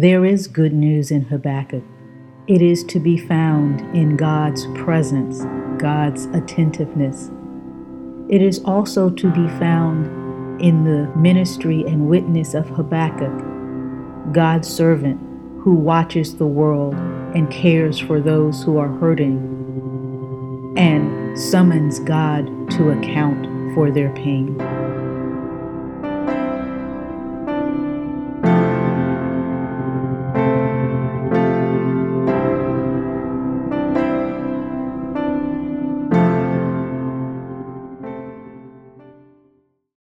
There is good news in Habakkuk. It is to be found in God's presence, God's attentiveness. It is also to be found in the ministry and witness of Habakkuk, God's servant who watches the world and cares for those who are hurting and summons God to account for their pain.